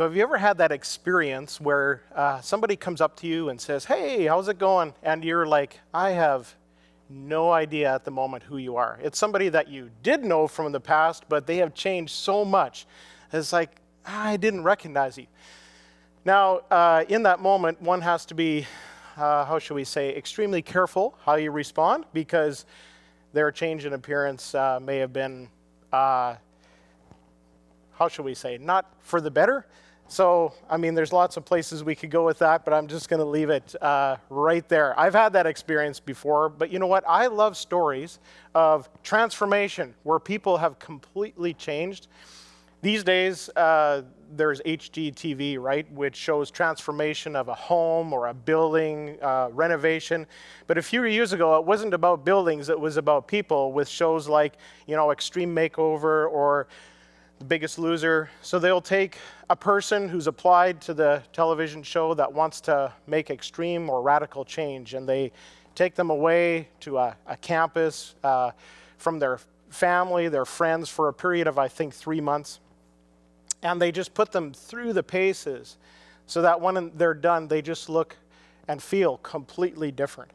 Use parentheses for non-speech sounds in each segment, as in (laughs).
So, have you ever had that experience where uh, somebody comes up to you and says, Hey, how's it going? And you're like, I have no idea at the moment who you are. It's somebody that you did know from the past, but they have changed so much. It's like, I didn't recognize you. Now, uh, in that moment, one has to be, uh, how should we say, extremely careful how you respond because their change in appearance uh, may have been uh, how should we say, not for the better. So, I mean, there's lots of places we could go with that, but I'm just going to leave it uh, right there. I've had that experience before, but you know what? I love stories of transformation where people have completely changed. These days, uh, there's HGTV, right, which shows transformation of a home or a building, uh, renovation. But a few years ago, it wasn't about buildings, it was about people with shows like, you know, Extreme Makeover or the Biggest Loser. So they'll take a person who's applied to the television show that wants to make extreme or radical change, and they take them away to a, a campus uh, from their family, their friends, for a period of, I think, three months. And they just put them through the paces so that when they're done, they just look and feel completely different.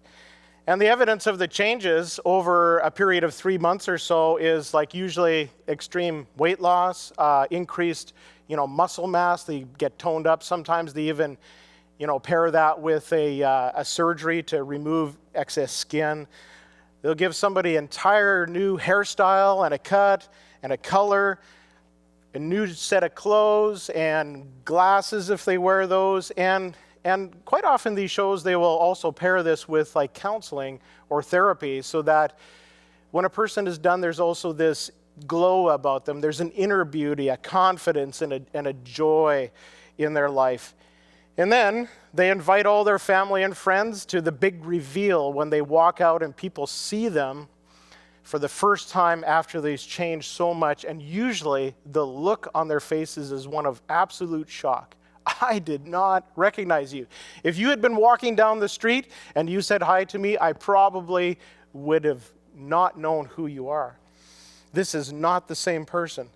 And the evidence of the changes over a period of three months or so is like usually extreme weight loss, uh, increased, you know, muscle mass. They get toned up. Sometimes they even, you know, pair that with a, uh, a surgery to remove excess skin. They'll give somebody entire new hairstyle and a cut and a color, a new set of clothes and glasses if they wear those, and and quite often these shows, they will also pair this with like counseling or therapy so that when a person is done, there's also this glow about them. There's an inner beauty, a confidence, and a, and a joy in their life. And then they invite all their family and friends to the big reveal when they walk out and people see them for the first time after they've changed so much. And usually the look on their faces is one of absolute shock. (laughs) I did not recognize you. If you had been walking down the street and you said hi to me, I probably would have not known who you are. This is not the same person.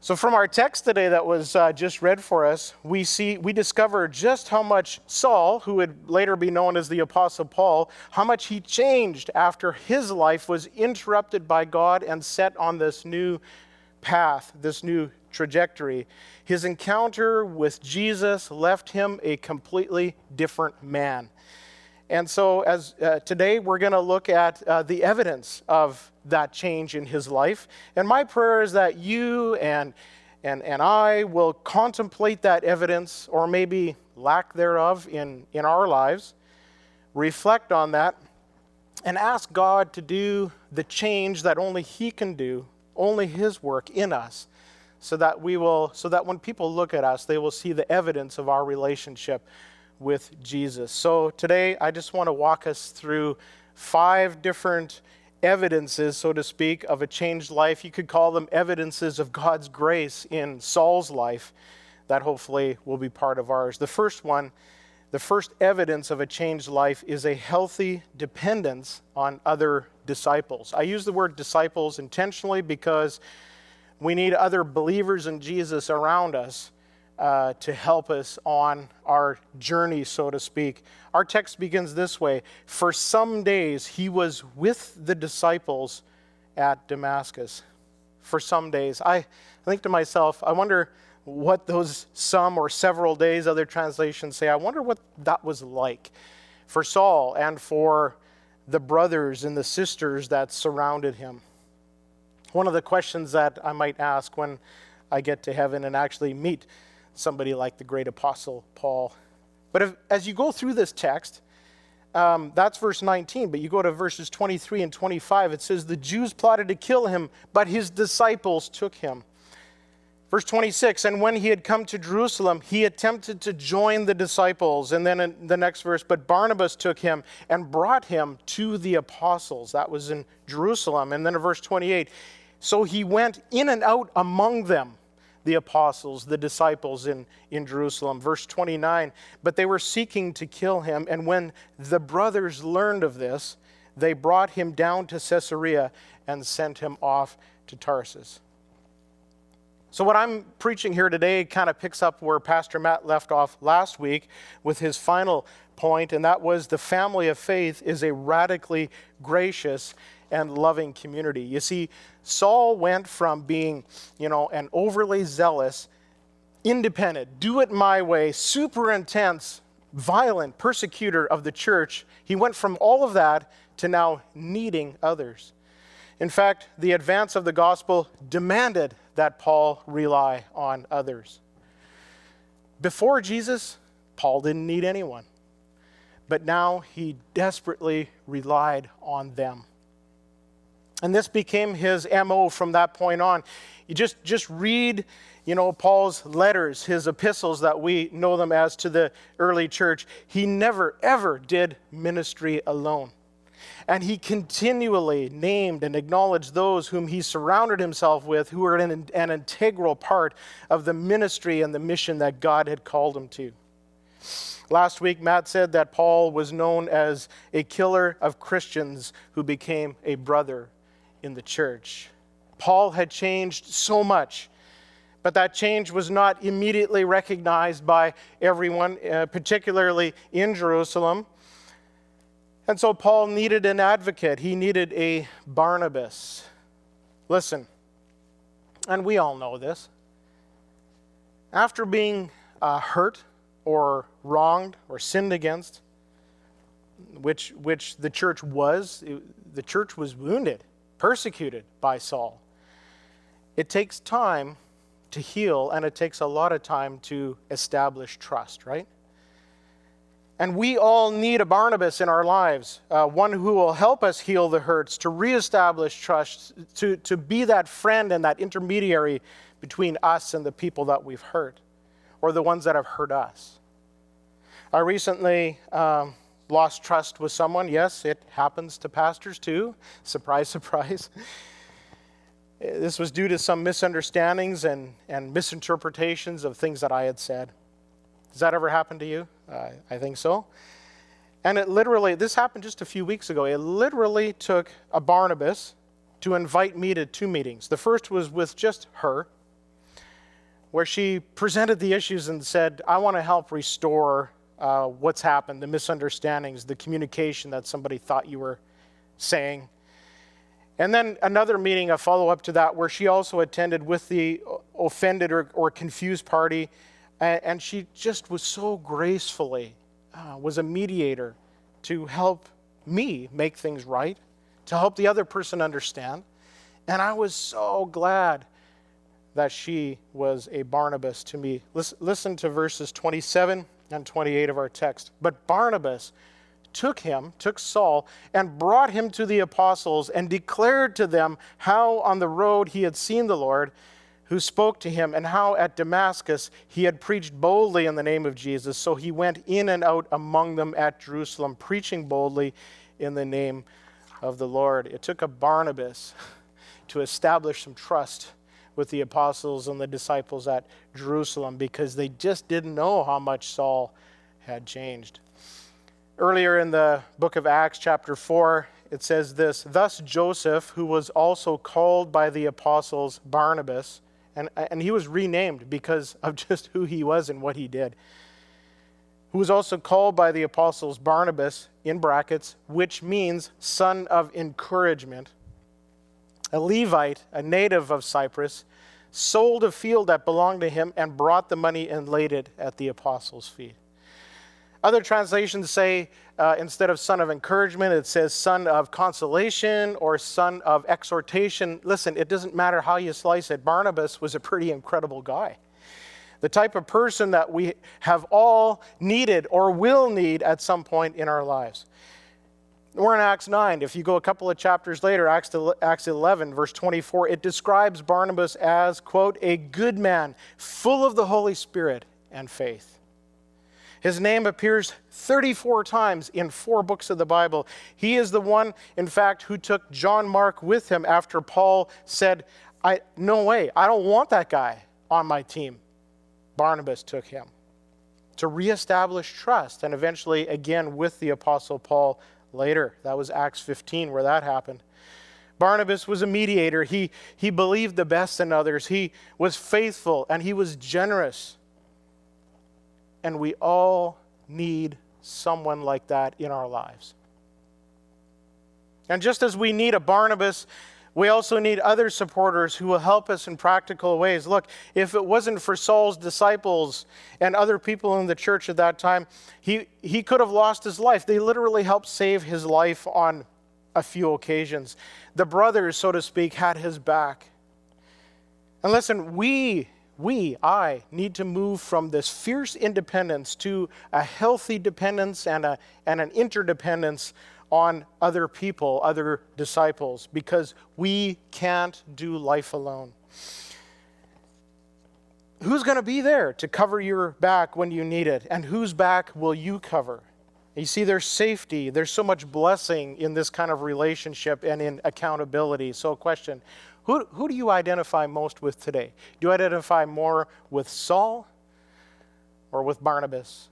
So, from our text today that was uh, just read for us, we see we discover just how much Saul, who would later be known as the Apostle Paul, how much he changed after his life was interrupted by God and set on this new path, this new trajectory. His encounter with Jesus left him a completely different man. And so, as uh, today we're going to look at uh, the evidence of that change in his life. And my prayer is that you and and, and I will contemplate that evidence, or maybe lack thereof, in, in our lives, reflect on that, and ask God to do the change that only He can do, only His work in us, so that we will so that when people look at us they will see the evidence of our relationship with Jesus. So today I just want to walk us through five different evidences so to speak of a changed life. You could call them evidences of God's grace in Saul's life that hopefully will be part of ours. The first one the first evidence of a changed life is a healthy dependence on other disciples. I use the word disciples intentionally because we need other believers in Jesus around us uh, to help us on our journey, so to speak. Our text begins this way For some days he was with the disciples at Damascus. For some days. I, I think to myself, I wonder what those some or several days, other translations say, I wonder what that was like for Saul and for the brothers and the sisters that surrounded him. One of the questions that I might ask when I get to heaven and actually meet somebody like the great apostle Paul. But if, as you go through this text, um, that's verse 19, but you go to verses 23 and 25, it says, The Jews plotted to kill him, but his disciples took him. Verse 26, and when he had come to Jerusalem, he attempted to join the disciples. And then in the next verse, but Barnabas took him and brought him to the apostles. That was in Jerusalem. And then in verse 28, so he went in and out among them, the apostles, the disciples in, in Jerusalem. Verse 29 But they were seeking to kill him, and when the brothers learned of this, they brought him down to Caesarea and sent him off to Tarsus. So, what I'm preaching here today kind of picks up where Pastor Matt left off last week with his final point, and that was the family of faith is a radically gracious and loving community. You see, Saul went from being, you know, an overly zealous, independent, do it my way, super intense, violent persecutor of the church. He went from all of that to now needing others. In fact, the advance of the gospel demanded that Paul rely on others. Before Jesus, Paul didn't need anyone, but now he desperately relied on them. And this became his MO from that point on. You just, just read, you know, Paul's letters, his epistles that we know them as to the early church. He never, ever did ministry alone. And he continually named and acknowledged those whom he surrounded himself with, who were an, an integral part of the ministry and the mission that God had called him to. Last week, Matt said that Paul was known as a killer of Christians who became a brother in the church. Paul had changed so much, but that change was not immediately recognized by everyone, uh, particularly in Jerusalem. And so Paul needed an advocate, he needed a Barnabas. Listen, and we all know this. After being uh, hurt or wronged or sinned against, which, which the church was, it, the church was wounded, persecuted by Saul. It takes time to heal, and it takes a lot of time to establish trust, right? And we all need a Barnabas in our lives, uh, one who will help us heal the hurts, to reestablish trust, to, to be that friend and that intermediary between us and the people that we've hurt, or the ones that have hurt us. I recently um, lost trust with someone. Yes, it happens to pastors too. (laughs) Surprise, surprise. (laughs) This was due to some misunderstandings and, and misinterpretations of things that I had said. Does that ever happen to you? Uh, I think so. And it literally, this happened just a few weeks ago. It literally took a Barnabas to invite me to two meetings. The first was with just her, where she presented the issues and said, I want to help restore uh, what's happened, the misunderstandings, the communication that somebody thought you were saying. And then another meeting, a follow up to that, where she also attended with the offended or, or confused party and she just was so gracefully uh, was a mediator to help me make things right, to help the other person understand. And I was so glad that she was a Barnabas to me. Listen, listen to verses 27 and 28 of our text. But Barnabas took him, took Saul, and brought him to the apostles and declared to them how on the road he had seen the Lord who spoke to him, and how at Damascus he had preached boldly in the name of Jesus. So he went in and out among them at Jerusalem, preaching boldly in the name of the Lord. It took a Barnabas (laughs) to establish some trust with the apostles and the disciples at Jerusalem because they just didn't know how much Saul had changed. Earlier in the book of Acts, chapter 4, it says this Thus Joseph, who was also called by the apostles Barnabas, and, and he was renamed because of (laughs) just who he was and what he did. Who was also called by the apostles Barnabas, in brackets, which means son of encouragement. A Levite, a native of Cyprus, sold a field that belonged to him and brought the money and laid it at the apostles' feet. Other translations say uh, instead of son of encouragement, it says son of consolation or son of exhortation. Listen, it doesn't matter how you slice it. Barnabas was a pretty incredible guy. The type of person that we have all needed or will need at some point in our lives. We're in Acts 9. If you go a couple of chapters later, Acts, Acts 11, verse 24, it describes Barnabas as, quote, a good man, full of the Holy Spirit and faith. His name appears 34 times in four books of the Bible. He is the one, in fact, who took John Mark with him after Paul said, I, No way, I don't want that guy on my team. Barnabas took him to reestablish trust and eventually again with the Apostle Paul later. That was Acts 15 where that happened. Barnabas was a mediator. He, he believed the best in others. He was faithful and he was generous. And we all need someone like that in our lives. And just as we need a Barnabas, we also need other supporters who will help us in practical ways. Look, if it wasn't for Saul's disciples and other people in the church at that time, he, he could have lost his life. They literally helped save his life on a few occasions. The brothers, so to speak, had his back. And listen, we, we, I, need to move from this fierce independence to a healthy dependence and, a, and an interdependence on other people, other disciples, because we can't do life alone. Who's going to be there to cover your back when you need it? And whose back will you cover? You see, there's safety, there's so much blessing in this kind of relationship and in accountability. So, question who, who do you identify most with today? Do you identify more with Saul or with Barnabas?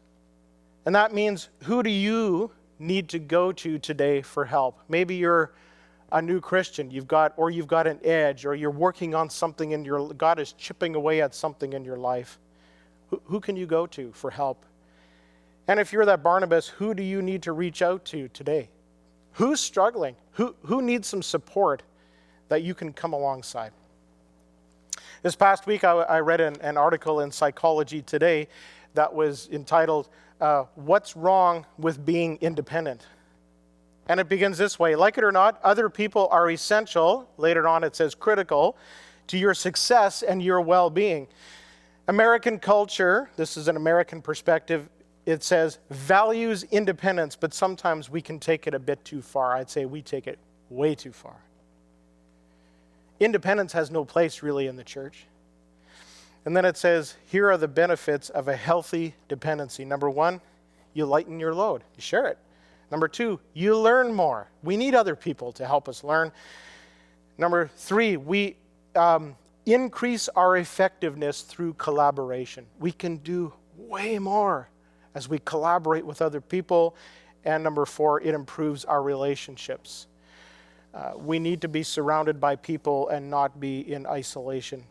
And that means who do you need to go to today for help? Maybe you're a new Christian, you've got or you've got an edge or you're working on something in your God is chipping away at something in your life. Who, who can you go to for help? And if you're that Barnabas, who do you need to reach out to today? Who's struggling? Who, who needs some support that you can come alongside? This past week, I, I read an, an, article in Psychology Today that was entitled, uh, What's Wrong with Being Independent? And it begins this way Like it or not, other people are essential. Later on, it says critical to your success and your well being. American culture, this is an American perspective, it says values independence, but sometimes we can take it a bit too far. I'd say we take it way too far. Independence has no place really in the church. And then it says, here are the benefits of a healthy dependency. Number one, you lighten your load, you share it. Number two, you learn more. We need other people to help us learn. Number three, we um, increase our effectiveness through collaboration. We can do way more as we collaborate with other people. And number four, it improves our relationships. Uh, we need to be surrounded by people and not be in isolation.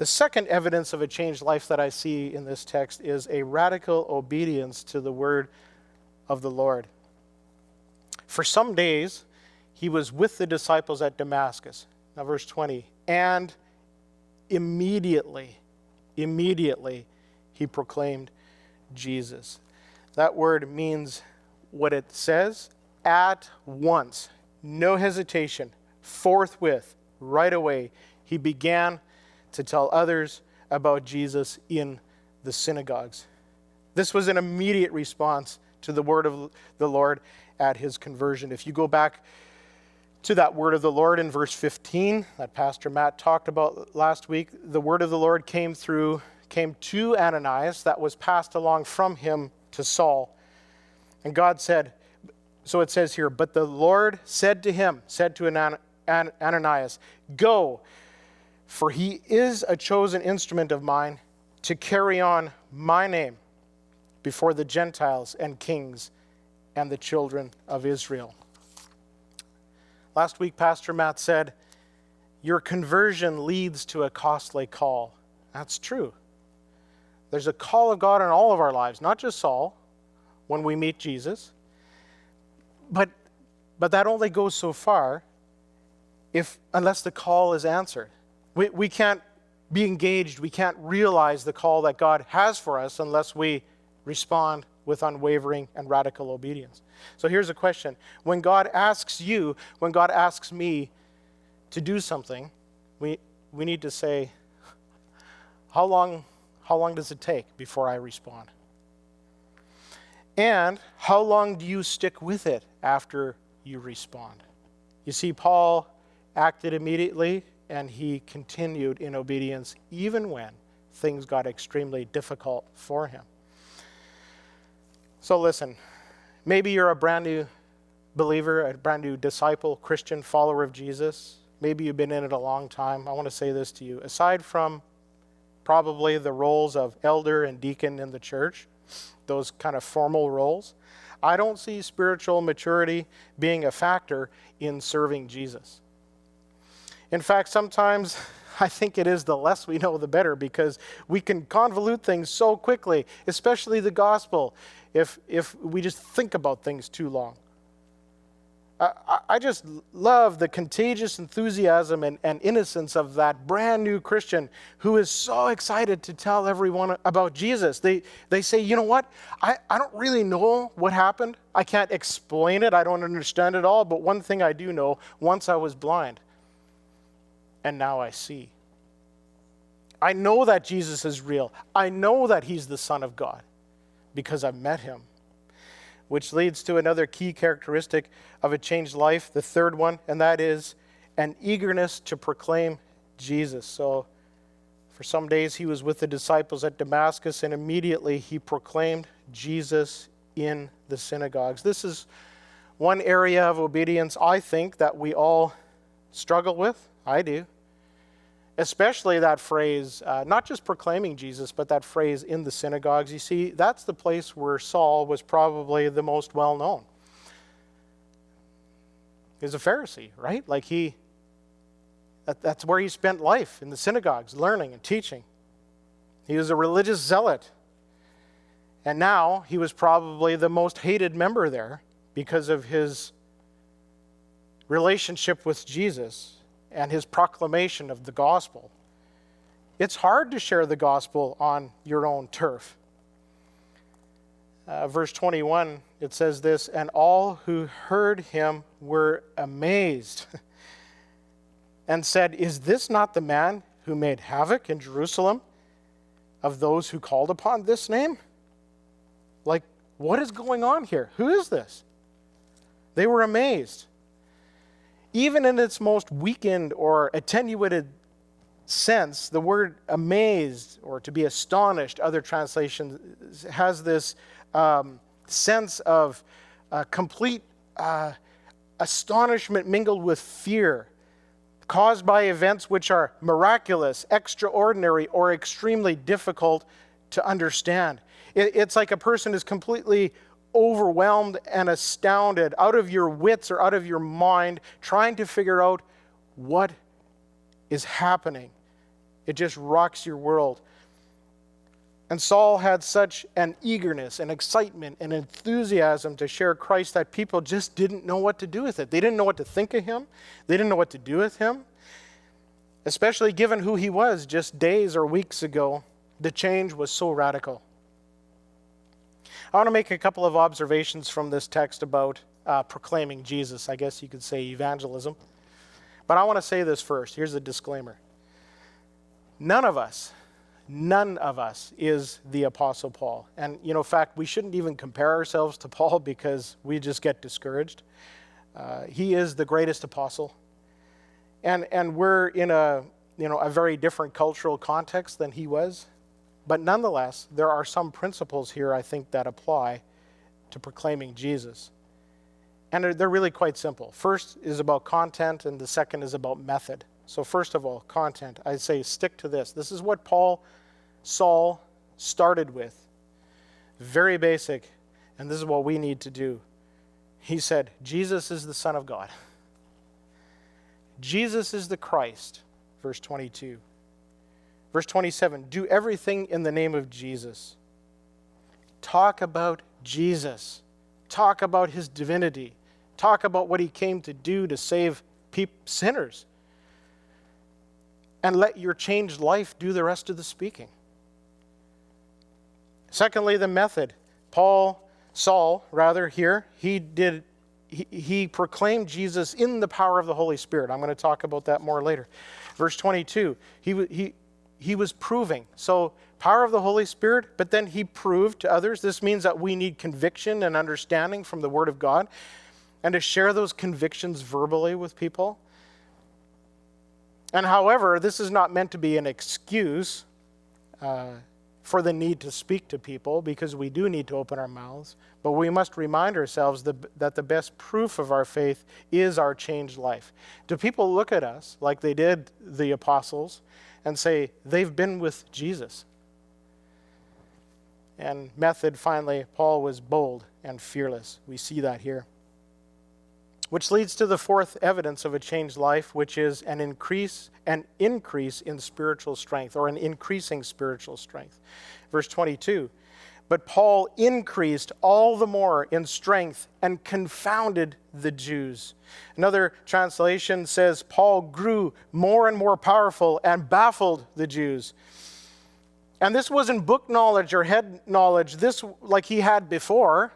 The second evidence of a changed life that I see in this text is a radical obedience to the word of the Lord. For some days, he was with the disciples at Damascus. Now, verse 20. And immediately, immediately, he proclaimed Jesus. That word means what it says at once, no hesitation, forthwith, right away. He began to tell others about Jesus in the synagogues. This was an immediate response to the word of the Lord at his conversion. If you go back to that word of the Lord in verse 15 that Pastor Matt talked about last week, the word of the Lord came through came to Ananias that was passed along from him to Saul. And God said, so it says here, but the Lord said to him, said to Ananias, Go, for he is a chosen instrument of mine to carry on my name before the Gentiles and kings and the children of Israel. Last week, Pastor Matt said, Your conversion leads to a costly call. That's true. There's a call of God in all of our lives, not just Saul when we meet Jesus. But, but that only goes so far if, unless the call is answered. We, we can't be engaged, we can't realize the call that God has for us unless we respond with unwavering and radical obedience. So here's a question When God asks you, when God asks me to do something, we, we need to say, How long how long does it take before I respond? And how long do you stick with it after you respond? You see, Paul acted immediately and he continued in obedience even when things got extremely difficult for him. So, listen, maybe you're a brand new believer, a brand new disciple, Christian, follower of Jesus. Maybe you've been in it a long time. I want to say this to you. Aside from probably the roles of elder and deacon in the church, those kind of formal roles. I don't see spiritual maturity being a factor in serving Jesus. In fact, sometimes (laughs) I think it is the less we know, the better, because we can convolute things so quickly, especially the gospel, if, if we just think about things too long. I, just love the contagious enthusiasm and, and innocence of that brand new Christian who is so excited to tell everyone about Jesus. They, they say, you know what? I, I don't really know what happened. I can't explain it. I don't understand it all. But one thing I do know once I was blind, and now I see. I know that Jesus is real. I know that he's the Son of God because I've met him which leads to another key characteristic of a changed life, the third one, and that is an eagerness to proclaim Jesus. So, for some days he was with the disciples at Damascus, and immediately he proclaimed Jesus in the synagogues. This is one area of obedience I think that we all struggle with. I do especially that phrase, uh, not just proclaiming Jesus, but that phrase in the synagogues. You see, that's the place where Saul was probably the most well known. He's a Pharisee, right? Like he, that, that's where he spent life, in the synagogues, learning and teaching. He was a religious zealot. And now he was probably the most hated member there because of his relationship with Jesus and his proclamation of the gospel. It's hard to share the gospel on your own turf. Uh, verse 21, it says this And all who heard him were amazed (laughs) and said, Is this not the man who made havoc in Jerusalem of those who called upon this name? Like, what is going on here? Who is this? They were amazed even in its most weakened or attenuated sense, the word amazed or to be astonished, other translations, has this um, sense of uh, complete uh, astonishment mingled with fear, caused by events which are miraculous, extraordinary, or extremely difficult to understand. It, it's like a person is completely overwhelmed and astounded, out of your wits or out of your mind, trying to figure out what is happening. It just rocks your world. And Saul had such an eagerness and excitement and enthusiasm to share Christ that people just didn't know what to do with it. They didn't know what to think of him, they didn't know what to do with him, especially given who he was just days or weeks ago. The change was so radical. I want to make a couple of observations from this text about uh, proclaiming Jesus. I guess you could say evangelism. But I want to say this first. Here's a disclaimer None of us, none of us is the Apostle Paul. And, you know, in fact, we shouldn't even compare ourselves to Paul (laughs) because we just get discouraged. Uh, he is the greatest apostle. And, and we're in a, you know, a very different cultural context than he was. But nonetheless, there are some principles here I think that apply to proclaiming Jesus. And they're, really quite simple. First is about content, and the second is about method. So, first of all, content. I say stick to this. This is what Paul, Saul started with. Very basic, and this is what we need to do. He said, Jesus is the Son of God. (laughs) Jesus is the Christ, verse 22. Verse 27 do everything in the name of Jesus. Talk about Jesus. Talk about his divinity. Talk about what he came to do to save sinners. And let your changed life do the rest of the speaking. Secondly, the method. Paul, Saul, rather, here, he did he, he proclaimed Jesus in the power of the Holy Spirit. I'm going to talk about that more later. Verse 22, he, he, he was proving. So, power of the Holy Spirit, but then he proved to others. This means that we need conviction and understanding from the Word of God and to share those convictions verbally with people. And however, this is not meant to be an excuse uh, for the need to speak to people because we do need to open our mouths. But we must remind ourselves that, that the best proof of our faith is our changed life. Do people look at us like they did the apostles? And say they've been with Jesus. and method, finally, Paul was bold and fearless. We see that here. Which leads to the fourth evidence of a changed life, which is an increase, an increase in spiritual strength, or an increasing spiritual strength. Verse 22 But Paul increased all the more in strength and confounded the Jews. Another translation says Paul grew more and more powerful and baffled the Jews. And this wasn't book knowledge or head knowledge, this like he had before,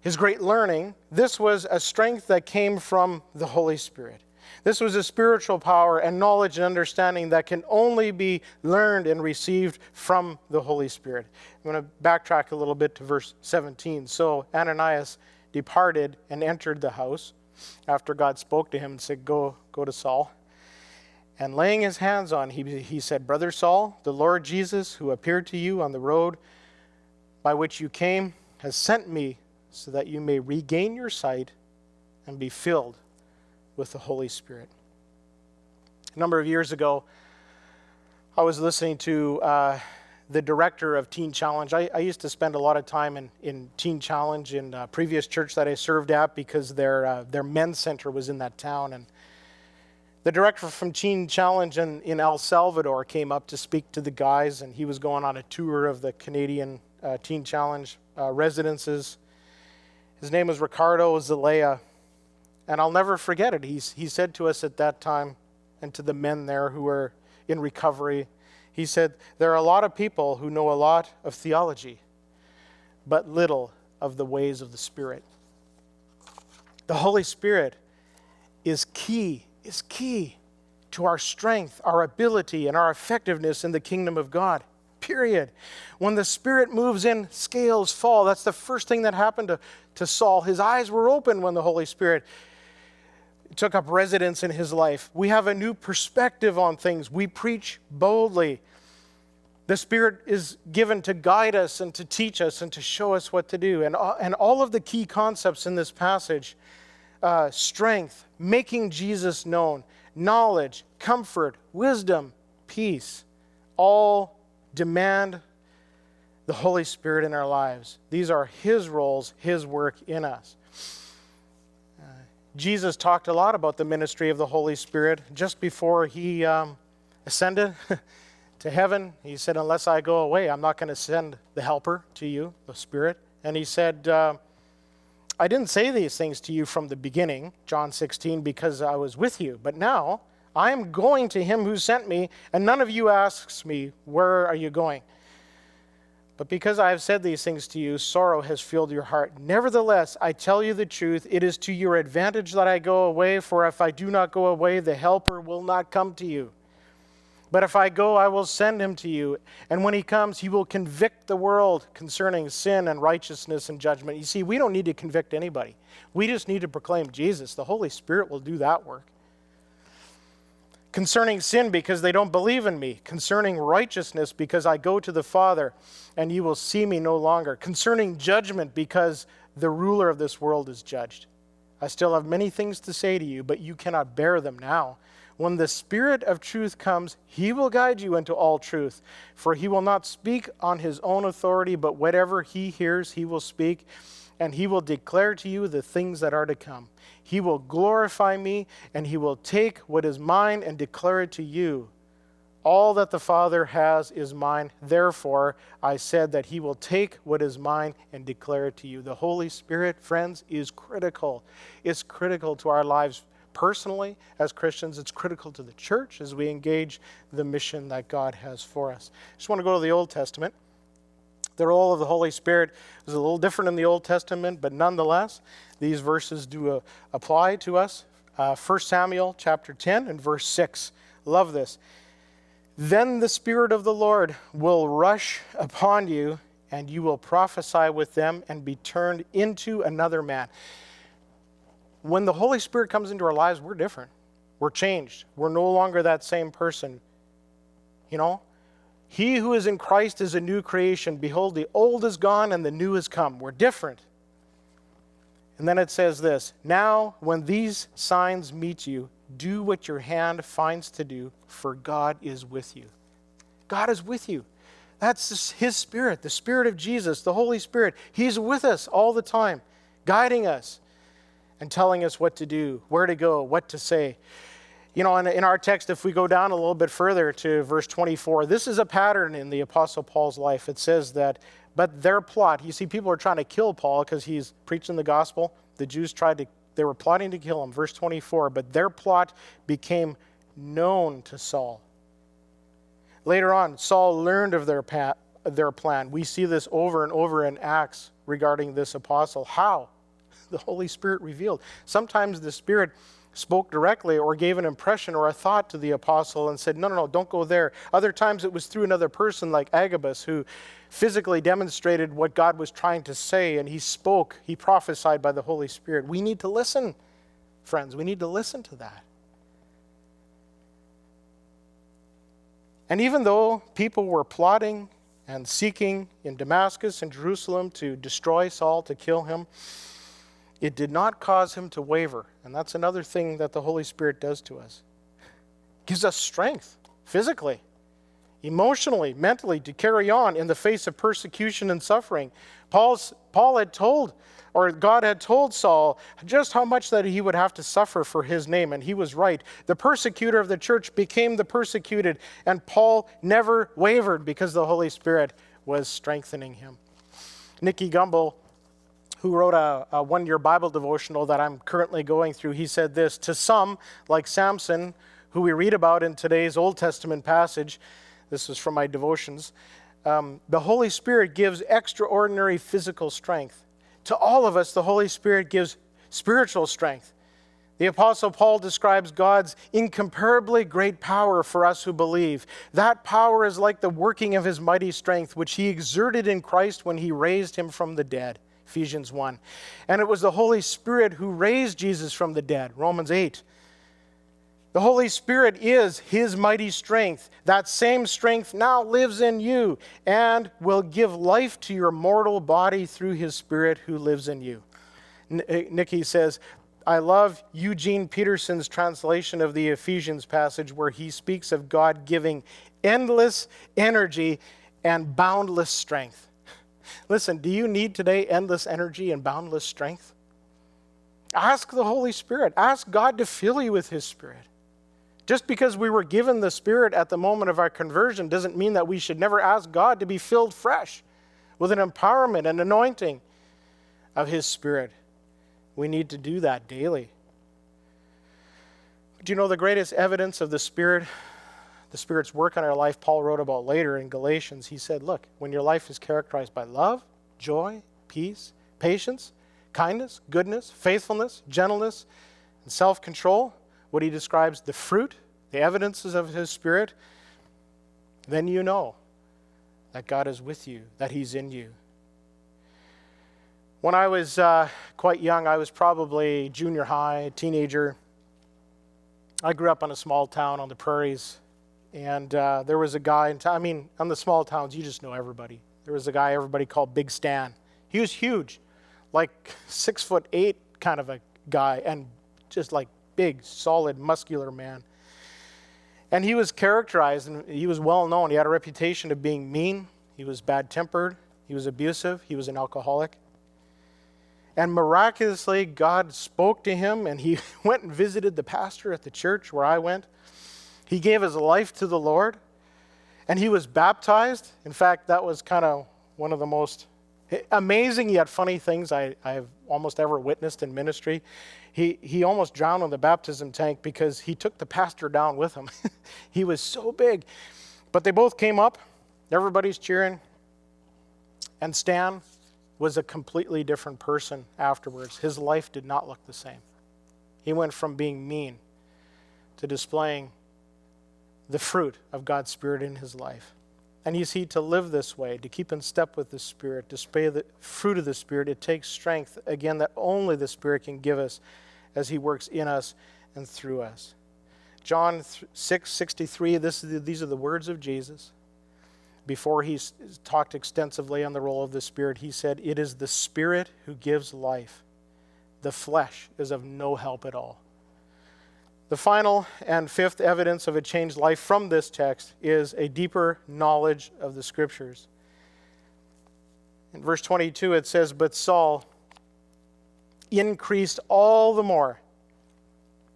his great learning. This was a strength that came from the Holy Spirit. This was a spiritual power and knowledge and understanding that can only be learned and received from the Holy Spirit. I'm going to backtrack a little bit to verse 17. So Ananias departed and entered the house after God spoke to him and said, Go, go to Saul. And laying his hands on, he, he said, Brother Saul, the Lord Jesus, who appeared to you on the road by which you came, has sent me so that you may regain your sight and be filled with the Holy Spirit. A number of years ago, I was listening to uh, the director of Teen Challenge. I, I, used to spend a lot of time in, in Teen Challenge in a previous church that I served at because their, uh, their men's center was in that town. And the director from Teen Challenge in, in El Salvador came up to speak to the guys, and he was going on a tour of the Canadian uh, Teen Challenge uh, residences. His name was Ricardo Zelaya. And I'll never forget it. He's, he said to us at that time, and to the men there who were in recovery, he said, There are a lot of people who know a lot of theology, but little of the ways of the Spirit. The Holy Spirit is key, is key to our strength, our ability, and our effectiveness in the kingdom of God. Period. When the Spirit moves in, scales fall. That's the first thing that happened to, to Saul. His eyes were open when the Holy Spirit took up residence in his life. We have a new perspective on things. We preach boldly. The Spirit is given to guide us and to teach us and to show us what to do. And, uh, and all of the key concepts in this passage uh, strength, making Jesus known, knowledge, comfort, wisdom, peace all demand the Holy Spirit in our lives. These are His roles, His work in us. Jesus talked a lot about the ministry of the Holy Spirit just before He um, ascended. (laughs) to heaven. He said, Unless I go away, I'm not going to send the helper to you, the Spirit. And he said, uh, I didn't say these things to you from the beginning, John 16, because I was with you. But now I am going to him who sent me, and none of you asks me, Where are you going? But because I have said these things to you, sorrow has filled your heart. Nevertheless, I tell you the truth, it is to your advantage that I go away, for if I do not go away, the Helper will not come to you. But if I go, I will send him to you. And when he comes, he will convict the world concerning sin and righteousness and judgment. You see, we don't need to convict anybody, we just need to proclaim Jesus. The Holy Spirit will do that work. Concerning sin, because they don't believe in me. Concerning righteousness, because I go to the Father and you will see me no longer. Concerning judgment, because the ruler of this world is judged. I still have many things to say to you, but you cannot bear them now. When the Spirit of truth comes, he will guide you into all truth. For he will not speak on his own authority, but whatever he hears, he will speak, and he will declare to you the things that are to come. He will glorify me, and he will take what is mine and declare it to you. All that the Father has is mine. Therefore, I said that He will take what is mine and declare it to you. The Holy Spirit, friends, is critical. It's critical to our lives personally as Christians. It's critical to the church as we engage the mission that God has for us. I just want to go to the Old Testament. The role of the Holy Spirit is a little different in the Old Testament, but nonetheless, these verses do uh, apply to us. Uh, 1 Samuel chapter 10 and verse 6. Love this. Then the Spirit of the Lord will rush upon you, and you will prophesy with them and be turned into another man when the Holy Spirit comes into our lives, we're different. We're changed. We're no longer that same person. You know? He who is in Christ is a new creation. Behold, the old is gone and the new has come. We're different. And then it says this Now, when these signs meet you, do what your hand finds to do, for God is with you. God is with you. That's His Spirit, the Spirit of Jesus, the Holy Spirit. He's with us all the time, guiding us and telling us what to do, where to go, what to say. You know, in, in our text, if we go down a little bit further to verse 24, this is a pattern in the Apostle Paul's life. It says that, but their plot, you see, people are trying to kill Paul because he's preaching the gospel. The Jews tried to, they were plotting to kill him. Verse 24, but their plot became known to Saul. Later on, Saul learned of their, pat, their plan. We see this over and over in Acts regarding this apostle. How? (laughs) The Holy Spirit revealed. Sometimes the Spirit spoke directly or gave an impression or a thought to the apostle and said, No, no, no, don't go there. Other times it was through another person like Agabus who physically demonstrated what God was trying to say and he spoke, he prophesied by the Holy Spirit. We need to listen, friends. We need to listen to that. And even though people were plotting and seeking in Damascus and Jerusalem to destroy Saul, to kill him, it did not cause him to waver. And that's another thing that the Holy Spirit does to us. Gives us strength physically, emotionally, mentally to carry on in the face of persecution and suffering. Paul's, Paul had told, or God had told Saul just how much that he would have to suffer for his name, and he was right. The persecutor of the church became the persecuted, and Paul never wavered because the Holy Spirit was strengthening him. Nicky Gumbel who wrote a, a one year Bible devotional that I'm currently going through, he said this To some, like Samson, who we read about in today's Old Testament passage, this is from my devotions, um, the Holy Spirit gives extraordinary physical strength. To all of us, the Holy Spirit gives spiritual strength. The Apostle Paul describes God's incomparably great power for us who believe. That power is like the working of his mighty strength, which he exerted in Christ when he raised him from the dead. Ephesians 1. And it was the Holy Spirit who raised Jesus from the dead, Romans 8. The Holy Spirit is His mighty strength. That same strength now lives in you and will give life to your mortal body through His Spirit who lives in you. Eh, Nicky says, I love Eugene Peterson's translation of the Ephesians passage where he speaks of God giving endless energy and boundless strength. Listen, do you need today endless energy and boundless strength? Ask the Holy Spirit. Ask God to fill you with His Spirit. Just because we were given the Spirit at the moment of our conversion doesn't mean that we should never ask God to be filled fresh with an empowerment and anointing of His Spirit. We need to do that daily. Do you know the greatest evidence of the Spirit the Spirit's work on our life, Paul wrote about later in Galatians. He said, Look, when your life is characterized by love, joy, peace, patience, kindness, goodness, faithfulness, gentleness, and self control, what he describes the fruit, the evidences of his Spirit, then you know that God is with you, that he's in you. When I was uh, quite young, I was probably junior high, teenager. I grew up in a small town on the prairies and uh, there was a guy in. I mean, on the small towns, you just know everybody. There was a guy everybody called Big Stan. He was huge, like six foot eight kind of a guy, and just like big, solid, muscular man. And he was characterized, and he was well known. He had a reputation of being mean. He was bad tempered. He was abusive. He was an alcoholic. And miraculously, God spoke to him, and he (laughs) went and visited the pastor at the church where I went. He gave his life to the Lord and he was baptized. In fact, that was kind of one of the most amazing yet funny things I, have almost ever witnessed in ministry. He, he almost drowned in the baptism tank because he took the pastor down with him. (laughs) he was so big. But they both came up, everybody's cheering. And Stan was a completely different person afterwards. His life did not look the same. He went from being mean to displaying the fruit of God's Spirit in his life. And you see, to live this way, to keep in step with the Spirit, display the fruit of the Spirit, it takes strength, again, that only the Spirit can give us as he works in us and through us. John 6 63, this the, these are the words of Jesus. Before he talked extensively on the role of the Spirit, he said, It is the Spirit who gives life. The flesh is of no help at all. The final and fifth evidence of a changed life from this text is a deeper knowledge of the scriptures. In verse 22, it says, But Saul increased all the more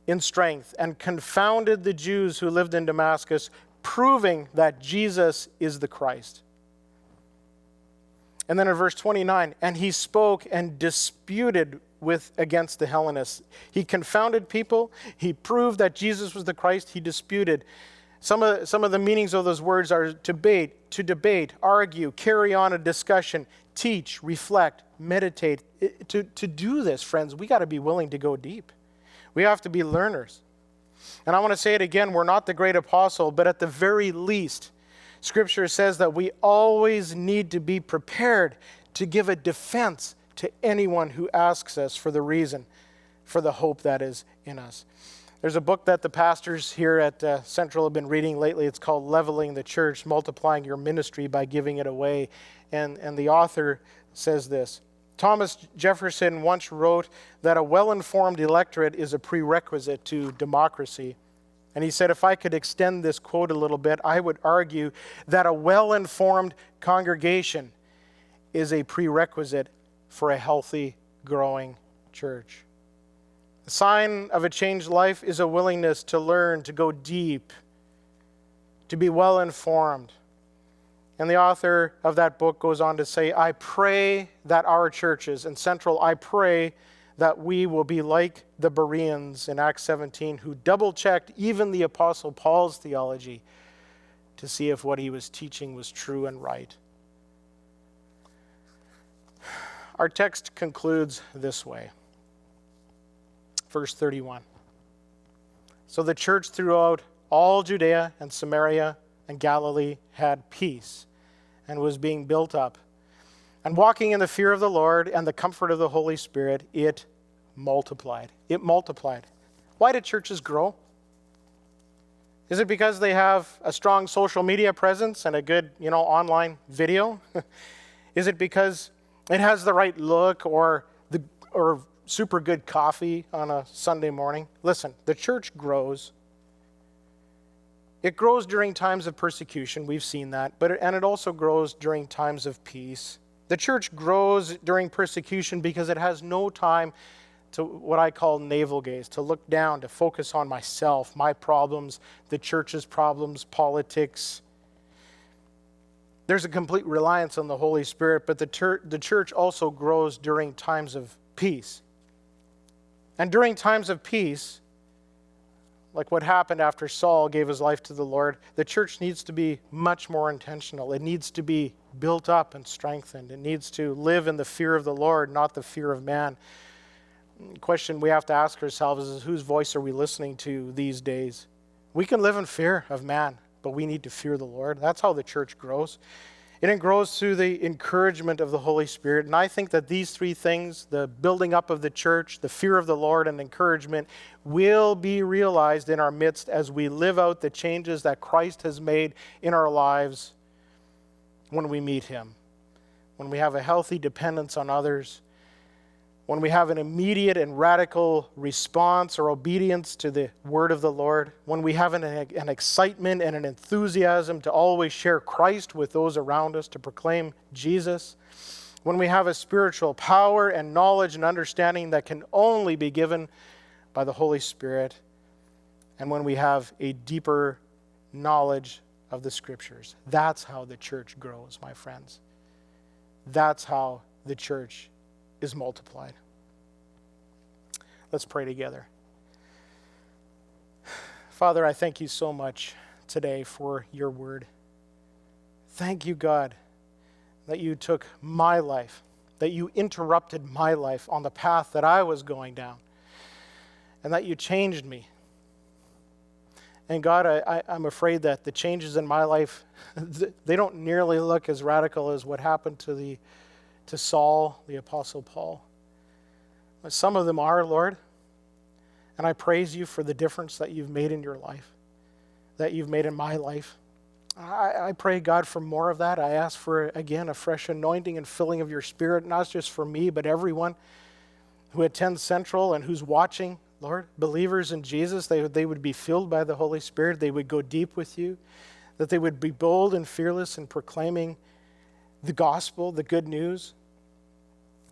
in strength and confounded the Jews who lived in Damascus, proving that Jesus is the Christ. And then in verse 29, and he spoke and disputed with against the Hellenists. He confounded people, he proved that Jesus was the Christ, he disputed. Some of, some of the meanings of those words are debate, to debate, argue, carry on a discussion, teach, reflect, meditate. It, to, to do this, friends, we got to be willing to go deep. We have to be learners. And I want to say it again we're not the great apostle, but at the very least, Scripture says that we always need to be prepared to give a defense to anyone who asks us for the reason for the hope that is in us. There's a book that the pastors here at uh, Central have been reading lately. It's called Leveling the Church Multiplying Your Ministry by Giving It Away. And, and the author says this Thomas Jefferson once wrote that a well informed electorate is a prerequisite to democracy. And he said, if I could extend this quote a little bit, I would argue that a well informed congregation is a prerequisite for a healthy, growing church. The sign of a changed life is a willingness to learn, to go deep, to be well informed. And the author of that book goes on to say, I pray that our churches, in Central, I pray that we will be like the Bereans in Acts 17, who double checked even the Apostle Paul's theology to see if what he was teaching was true and right. Our text concludes this way. Verse 31. So the church throughout all Judea and Samaria and Galilee had peace and was being built up. And walking in the fear of the Lord and the comfort of the Holy Spirit, it multiplied. It multiplied. Why did churches grow? Is it because they have a strong social media presence and a good, you know, online video? (laughs) Is it because it has the right look or the or super good coffee on a Sunday morning? Listen, the church grows it grows during times of persecution, we've seen that, but it, and it also grows during times of peace. The church grows during persecution because it has no time to what I call navel gaze, to look down, to focus on myself, my problems, the church's problems, politics. There's a complete reliance on the Holy Spirit, but the, ter- the church also grows during times of peace. And during times of peace, like what happened after Saul gave his life to the Lord, the church needs to be much more intentional. It needs to be built up and strengthened. It needs to live in the fear of the Lord, not the fear of man. The question we have to ask ourselves is whose voice are we listening to these days? We can live in fear of man, but we need to fear the Lord. That's how the church grows. And It grows through the encouragement of the Holy Spirit. And I think that these three things the building up of the church, the fear of the Lord, and encouragement will be realized in our midst as we live out the changes that Christ has made in our lives when we meet Him. When we have a healthy dependence on others, when we have an immediate and radical response or obedience to the word of the Lord, when we have an, an, excitement and an enthusiasm to always share Christ with those around us, to proclaim Jesus, when we have a spiritual power and knowledge and understanding that can only be given by the Holy Spirit, and when we have a deeper knowledge of the Scriptures. That's how the church grows, my friends. That's how the church is multiplied. Let's pray together. Father, I thank you so much today for your word. Thank you, God, that you took my life, that you interrupted my life on the path that I was going down, and that you changed me. And God, I, am afraid that the changes in my life, (laughs) they don't nearly look as radical as what happened to the to Saul, the Apostle Paul. Some of them are, Lord. And I praise you for the difference that you've made in your life, that you've made in my life. I, I, pray, God, for more of that. I ask for, again, a fresh anointing and filling of your spirit, not just for me, but everyone who attends Central and who's watching Lord. Believers in Jesus, they, they would be filled by the Holy Spirit. They would go deep with you, that they would be bold and fearless in proclaiming the gospel, the good news.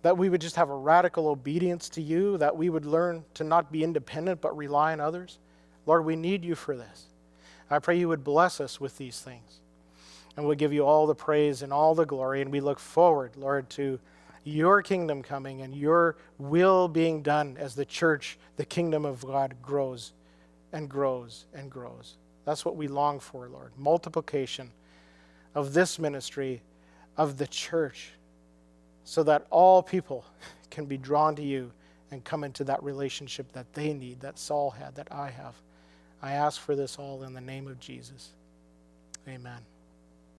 That we would just have a radical obedience to you, that we would learn to not be independent but rely on others. Lord, we need you for this. I pray you would bless us with these things. And we'll give you all the praise and all the glory. And we look forward, Lord, to your kingdom coming and your will being done as the church, the kingdom of God, grows and grows and grows. That's what we long for, Lord. Multiplication of this ministry, of the church, so that all people (laughs) can be drawn to you and come into that relationship that they need, that Saul had, that I have. I ask for this all in the name of Jesus. Amen.